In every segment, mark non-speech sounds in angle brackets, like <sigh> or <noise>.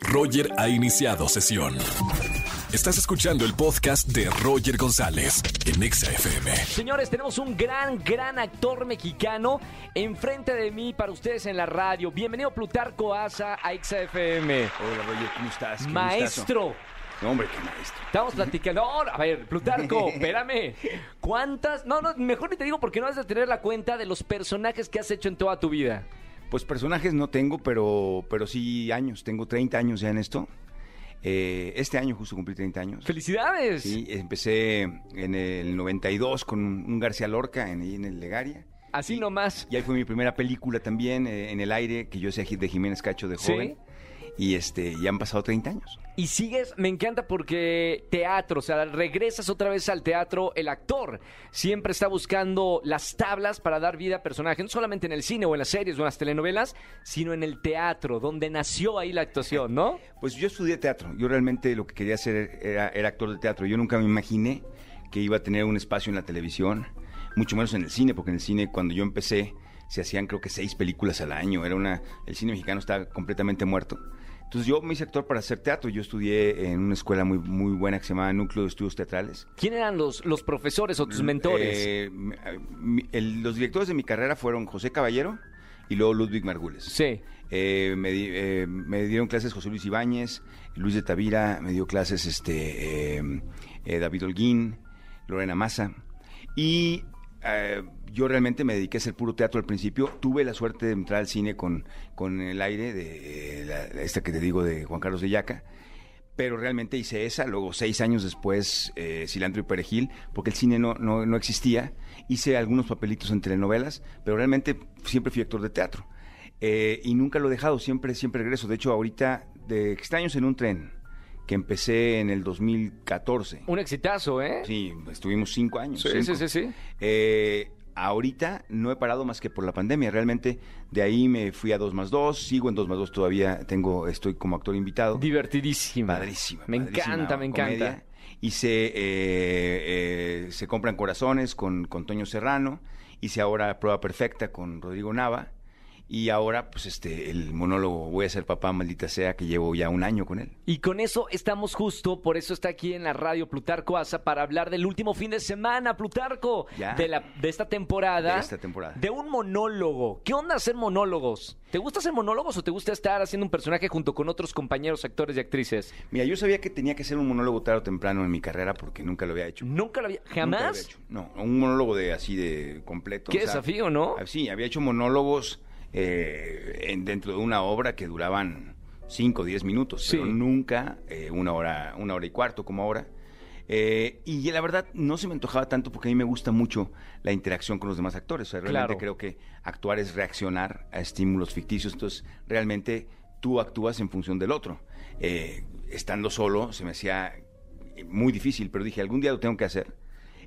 Roger ha iniciado sesión. Estás escuchando el podcast de Roger González en Exa FM. Señores, tenemos un gran, gran actor mexicano enfrente de mí para ustedes en la radio. Bienvenido Plutarco Asa a XFM. Hola, Roger, ¿cómo estás? Qué Maestro. gustazo. No, hombre, qué maestro. Estamos platicando. No, a ver, Plutarco, <laughs> espérame. ¿Cuántas? No, no, mejor ni te digo porque no has de tener la cuenta de los personajes que has hecho en toda tu vida. Pues personajes no tengo, pero, pero sí años. Tengo 30 años ya en esto. Eh, este año justo cumplí 30 años. ¡Felicidades! Sí, empecé en el 92 con un García Lorca en, ahí en el Legaria. Así Y- nomás. Y ahí fue mi primera película también eh, en el aire, que yo hacía de Jiménez Cacho de ¿Sí? Y este, ya han pasado 30 años. Y sigues, me encanta porque teatro, o sea, regresas otra vez al teatro. El actor siempre está buscando las tablas para dar vida a personajes, no solamente en el cine o en las series o en las telenovelas, sino en el teatro, donde nació ahí la actuación, ¿no? Pues yo estudié teatro. Yo realmente lo que quería hacer era, era actor de teatro. Yo nunca me imaginé que iba a tener un espacio en la televisión, mucho menos en el cine, porque en el cine cuando yo empecé se hacían creo que seis películas al año. Era una, el cine mexicano estaba completamente muerto. Entonces yo me hice actor para hacer teatro. Yo estudié en una escuela muy, muy buena que se llamaba Núcleo de Estudios Teatrales. ¿Quién eran los, los profesores o tus mentores? Eh, el- los directores de mi carrera fueron José Caballero y luego Ludwig Margules. sí. Eh, me, di- eh, me dieron clases José Luis Ibáñez, Luis de Tavira, me dio clases este eh, eh, David Holguín, Lorena Massa. Y eh, yo realmente me dediqué a hacer puro teatro al principio. Tuve la suerte de entrar al cine con, con el aire de eh, la- esta que te digo de Juan Carlos de Yaca. Pero realmente hice esa, luego seis años después eh, Cilantro y Perejil, porque el cine no, no, no existía. Hice algunos papelitos en telenovelas, pero realmente siempre fui actor de teatro. Eh, y nunca lo he dejado, siempre, siempre regreso. De hecho, ahorita, de Extraños en un tren, que empecé en el 2014. Un exitazo, ¿eh? Sí, estuvimos cinco años. sí, cinco. sí, sí, sí. Eh, ahorita no he parado más que por la pandemia. Realmente de ahí me fui a 2 más 2, sigo en 2 más 2 todavía, tengo, estoy como actor invitado. Divertidísima. Padrísima. Me padrísima encanta, me encanta. Hice eh, eh, Se compran corazones con, con Toño Serrano. Hice ahora Prueba Perfecta con Rodrigo Nava. Y ahora, pues, este, el monólogo Voy a ser papá, maldita sea, que llevo ya un año con él. Y con eso estamos justo, por eso está aquí en la radio Plutarco Asa para hablar del último fin de semana, Plutarco, Ya. de, la, de esta temporada. De esta temporada. De un monólogo. ¿Qué onda hacer monólogos? ¿Te gusta hacer monólogos o te gusta estar haciendo un personaje junto con otros compañeros actores y actrices? Mira, yo sabía que tenía que ser un monólogo tarde o temprano en mi carrera porque nunca lo había hecho. Nunca lo había... Nunca lo había ¿Jamás? hecho. No, un monólogo de así de completo. Qué o sea, desafío, ¿no? Sí, había hecho monólogos eh, en- dentro de una obra que duraban 5 o 10 minutos, Sí. pero nunca eh, una hora, una hora y cuarto como ahora. Eh, y la verdad no se me antojaba tanto porque a mí me gusta mucho la interacción con los demás actores. O sea, realmente Claro. creo que actuar es reaccionar a estímulos ficticios. Entonces, realmente tú actúas en función del otro. Eh, estando solo se me hacía muy difícil, pero dije, algún día lo tengo que hacer.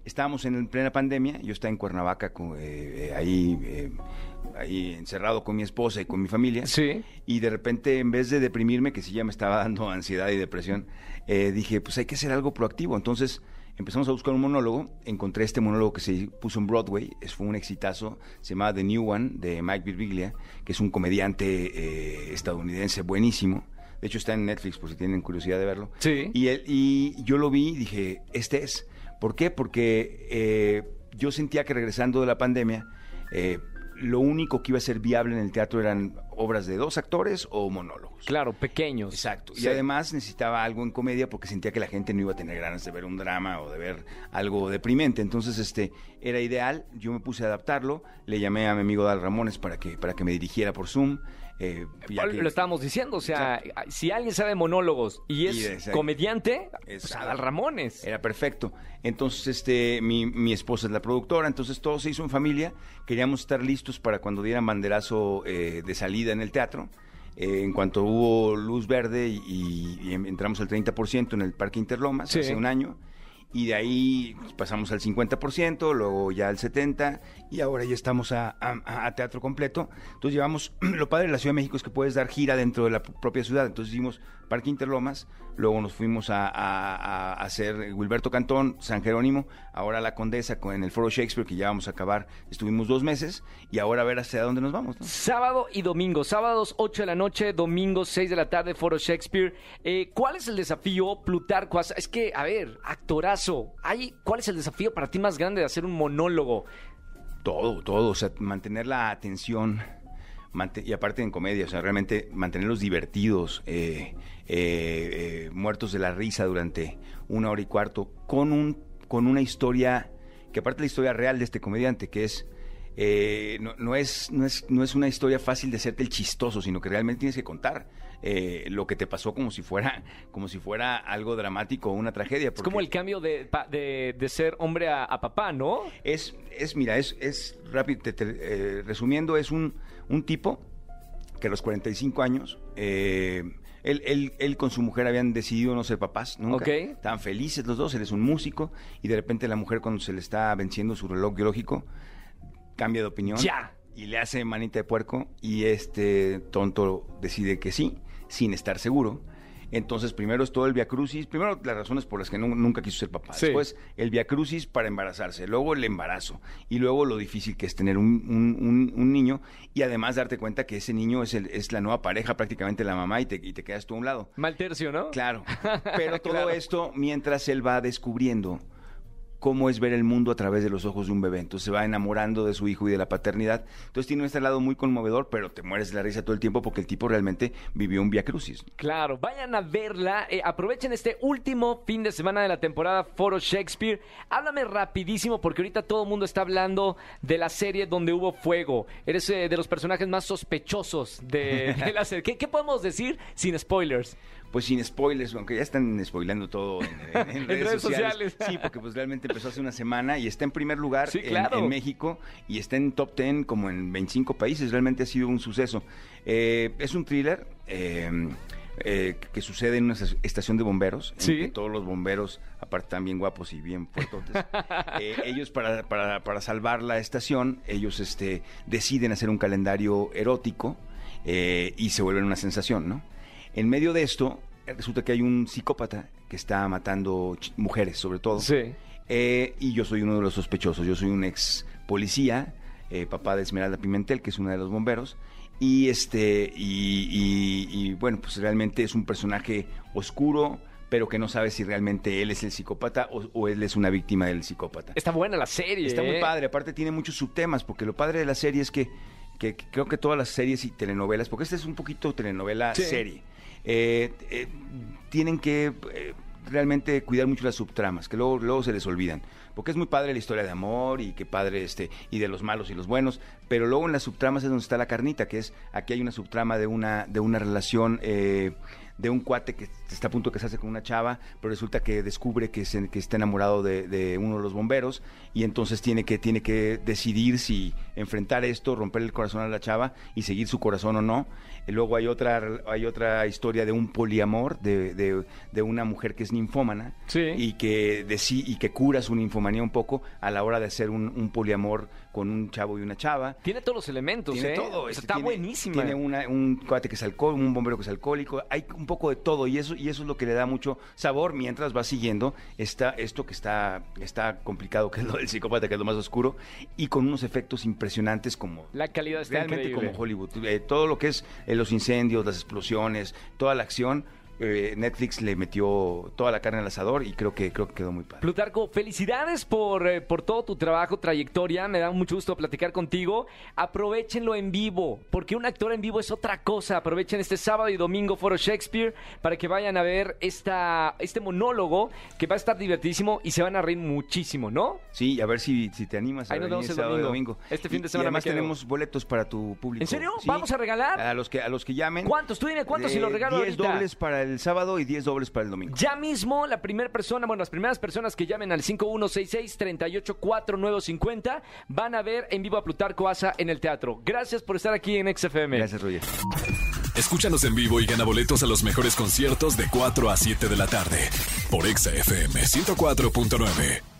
Estábamos en plena pandemia, yo estaba en Cuernavaca, con, eh, eh, ahí, eh, ahí encerrado con mi esposa y con mi familia. Sí. Y de repente, en vez de deprimirme, que sí ya me estaba <laughs> dando ansiedad y depresión, eh, dije, pues hay que hacer algo proactivo. Entonces empezamos a buscar un monólogo, encontré este monólogo que se puso en Broadway, fue un exitazo, se llama The New One, de Mike Birbiglia, que es un comediante estadounidense buenísimo. De hecho está en Netflix por si tienen curiosidad de verlo. Sí. Y, él, y yo lo vi y dije, este es. ¿Por qué? Porque eh, yo sentía que regresando de la pandemia, eh, lo único que iba a ser viable en el teatro eran obras de dos actores o monólogos. Claro, pequeños. Exacto. Y además necesitaba algo en comedia porque sentía que la gente no iba a tener ganas de ver un drama o de ver algo deprimente. Entonces, este, era ideal. Yo me puse a adaptarlo. Le llamé a mi amigo Dal Ramones para que, para que me dirigiera por Zoom. Eh, que- Lo estábamos diciendo, o sea, si alguien sabe monólogos y es comediante, pues. Adal Ramones. Era perfecto. Entonces, este, mi, mi esposa es la productora, entonces todo se hizo en familia. Queríamos estar listos para cuando dieran banderazo eh, de salida en el teatro. Eh, en cuanto hubo luz verde y, y- y entramos al 30% en el Parque Interlomas Sí. hace un año. Y de ahí pasamos al 50%, luego ya al 70% y ahora ya estamos a, a- a teatro completo. Entonces llevamos, <clears throat> lo padre de la Ciudad de México es que puedes dar gira dentro de la propia ciudad. Entonces hicimos Parque Interlomas, luego nos fuimos a, a- a hacer Wilberto Cantón, San Jerónimo, ahora La Condesa con en el Foro Shakespeare que ya vamos a acabar, estuvimos dos meses y ahora a ver hacia dónde nos vamos. ¿no? Sábado y domingo. Sábados 8 de la noche, domingos 6 de la tarde, Foro Shakespeare. Eh, ¿Cuál es el desafío, Plutarco? Es que, a ver, actorazo. Hay, ¿Cuál es el desafío para ti más grande de hacer un monólogo? Todo, todo, o sea, mantener la atención y aparte en comedia, o sea, realmente mantenerlos divertidos, eh, eh, eh, muertos de la risa durante una hora y cuarto, con, un, con una historia, que aparte la historia real de este comediante, que es, eh, no, no es, no, es, no es una historia fácil de hacerte el chistoso, sino que realmente tienes que contar eh, lo que te pasó como si fuera, como si fuera algo dramático o una tragedia. Es como el cambio de, de, de ser hombre a, a papá, ¿no? Es, es mira, es, es rápido, te- te- eh, resumiendo, es un, un tipo que a los 45 años, eh, él, él, él con su mujer habían decidido no ser papás nunca. Ok. Estaban felices los dos, él es un músico, y de repente la mujer cuando se le está venciendo su reloj biológico, cambia de opinión. Ya. Y le hace manita de puerco, y este tonto decide que sí, sin estar seguro. Entonces, primero es todo el viacrucis. Primero, las razones por las que nu- nunca quiso ser papá. Sí. Después, el viacrucis para embarazarse. Luego, el embarazo. Y luego, lo difícil que es tener un, un- un- un niño. Y además, darte cuenta que ese niño es, el- es la nueva pareja, prácticamente la mamá, y te, y te quedas tú a un lado. Mal tercio, ¿no? Claro. <laughs> Pero todo Claro. esto mientras él va descubriendo cómo es ver el mundo a través de los ojos de un bebé. Entonces se va enamorando de su hijo y de la paternidad. Entonces tiene este lado muy conmovedor, pero te mueres de la risa todo el tiempo porque el tipo realmente vivió un via crucis. Claro, vayan a verla. eh, aprovechen este último fin de semana de la temporada Foro Shakespeare. Háblame rapidísimo porque ahorita todo el mundo está hablando de la serie donde hubo fuego. Eres eh, de los personajes más sospechosos de, de la <laughs> serie. ¿Qué, qué podemos decir sin spoilers? Pues sin spoilers, aunque ya están spoilando todo en, en- en <laughs> En redes, redes sociales. sociales. Sí, porque pues realmente empezó hace una semana y está en primer lugar Sí, en- claro. en, México y está en top 10 como en 25 países. Realmente ha sido un suceso. Eh, es un thriller eh, eh, que sucede en una estac- estación de bomberos. en Sí. que todos los bomberos, aparte están bien guapos y bien fuertotes, <laughs> eh, ellos para, para, para salvar la estación, ellos este, deciden hacer un calendario erótico eh, y se vuelven una sensación, ¿no? En medio de esto, eh, resulta que hay un psicópata que está matando mujeres, sobre todo. Sí. Eh, y yo soy uno de los sospechosos. Yo soy un ex policía, eh, papá de Esmeralda Pimentel, que es una de los bomberos. Y este, y, y- y, bueno, pues realmente es un personaje oscuro, pero que no sabe si realmente él es el psicópata o, o él es una víctima del psicópata. Está buena la serie. Está muy padre, aparte tiene muchos subtemas, porque lo padre de la serie es que, que- que creo que todas las series y telenovelas, porque esta es un poquito telenovela Sí. serie, eh, eh, tienen que eh, realmente cuidar mucho las subtramas, que luego, luego se les olvidan. Porque es muy padre la historia de amor y que padre este, y de los malos y los buenos, pero luego en las subtramas es donde está la carnita, que es aquí hay una subtrama de una, de una relación eh, de un cuate que está a punto de casarse con una chava, pero resulta que descubre que, se- que está enamorado de, de uno de los bomberos y entonces tiene que, tiene que decidir si enfrentar esto, romper el corazón a la chava y seguir su corazón o no. Y luego hay otra, hay otra historia de un poliamor, de, de- de una mujer que es ninfómana Sí. y, que deci- y que cura su ninfomanía un poco a la hora de hacer un, un poliamor con un chavo y una chava. Tiene todos los elementos, Tiene ¿eh? todo. Este, está tiene- buenísima. Tiene una- un cuate que es alcohólico, un bombero que es alcohólico. Hay un poco de todo y eso y eso es lo que le da mucho sabor mientras va siguiendo esta, esto que está, está complicado, <laughs> que es lo del psicópata, que es lo más oscuro, y con unos efectos impresionantes como... La calidad está Realmente increíble. como Hollywood. Eh, todo lo que es eh, los incendios, las explosiones, toda la acción, eh, Netflix le metió toda la carne al asador y creo que, creo que quedó muy padre. Plutarco, felicidades por, eh, por todo tu trabajo, trayectoria. Me da mucho gusto platicar contigo. Aprovechenlo en vivo, porque un actor en vivo es otra cosa. Aprovechen este sábado y domingo Foro Shakespeare para que vayan a ver esta, este monólogo que va a estar divertidísimo y se van a reír muchísimo, ¿no? Sí, a ver si, si te animas a Ahí nos venir vemos el sábado y domingo. domingo. Este fin de Y- semana Y además quedo. tenemos boletos para tu público. ¿En serio? Sí. ¿Vamos a regalar? A los que, a los que llamen. ¿Cuántos? Tú dime cuántos y Eh, los regalo 10 ahorita. dobles para el sábado y 10 dobles para el domingo. Ya mismo, la primera persona, bueno, las primeras personas que llamen al 5166-384950 van a ver en vivo a Plutarco Asa en el teatro. Gracias por estar aquí en XFM. Gracias, Roger. Escúchanos en vivo y gana boletos a los mejores conciertos de 4 a 7 de la tarde por Exa FM 104.9.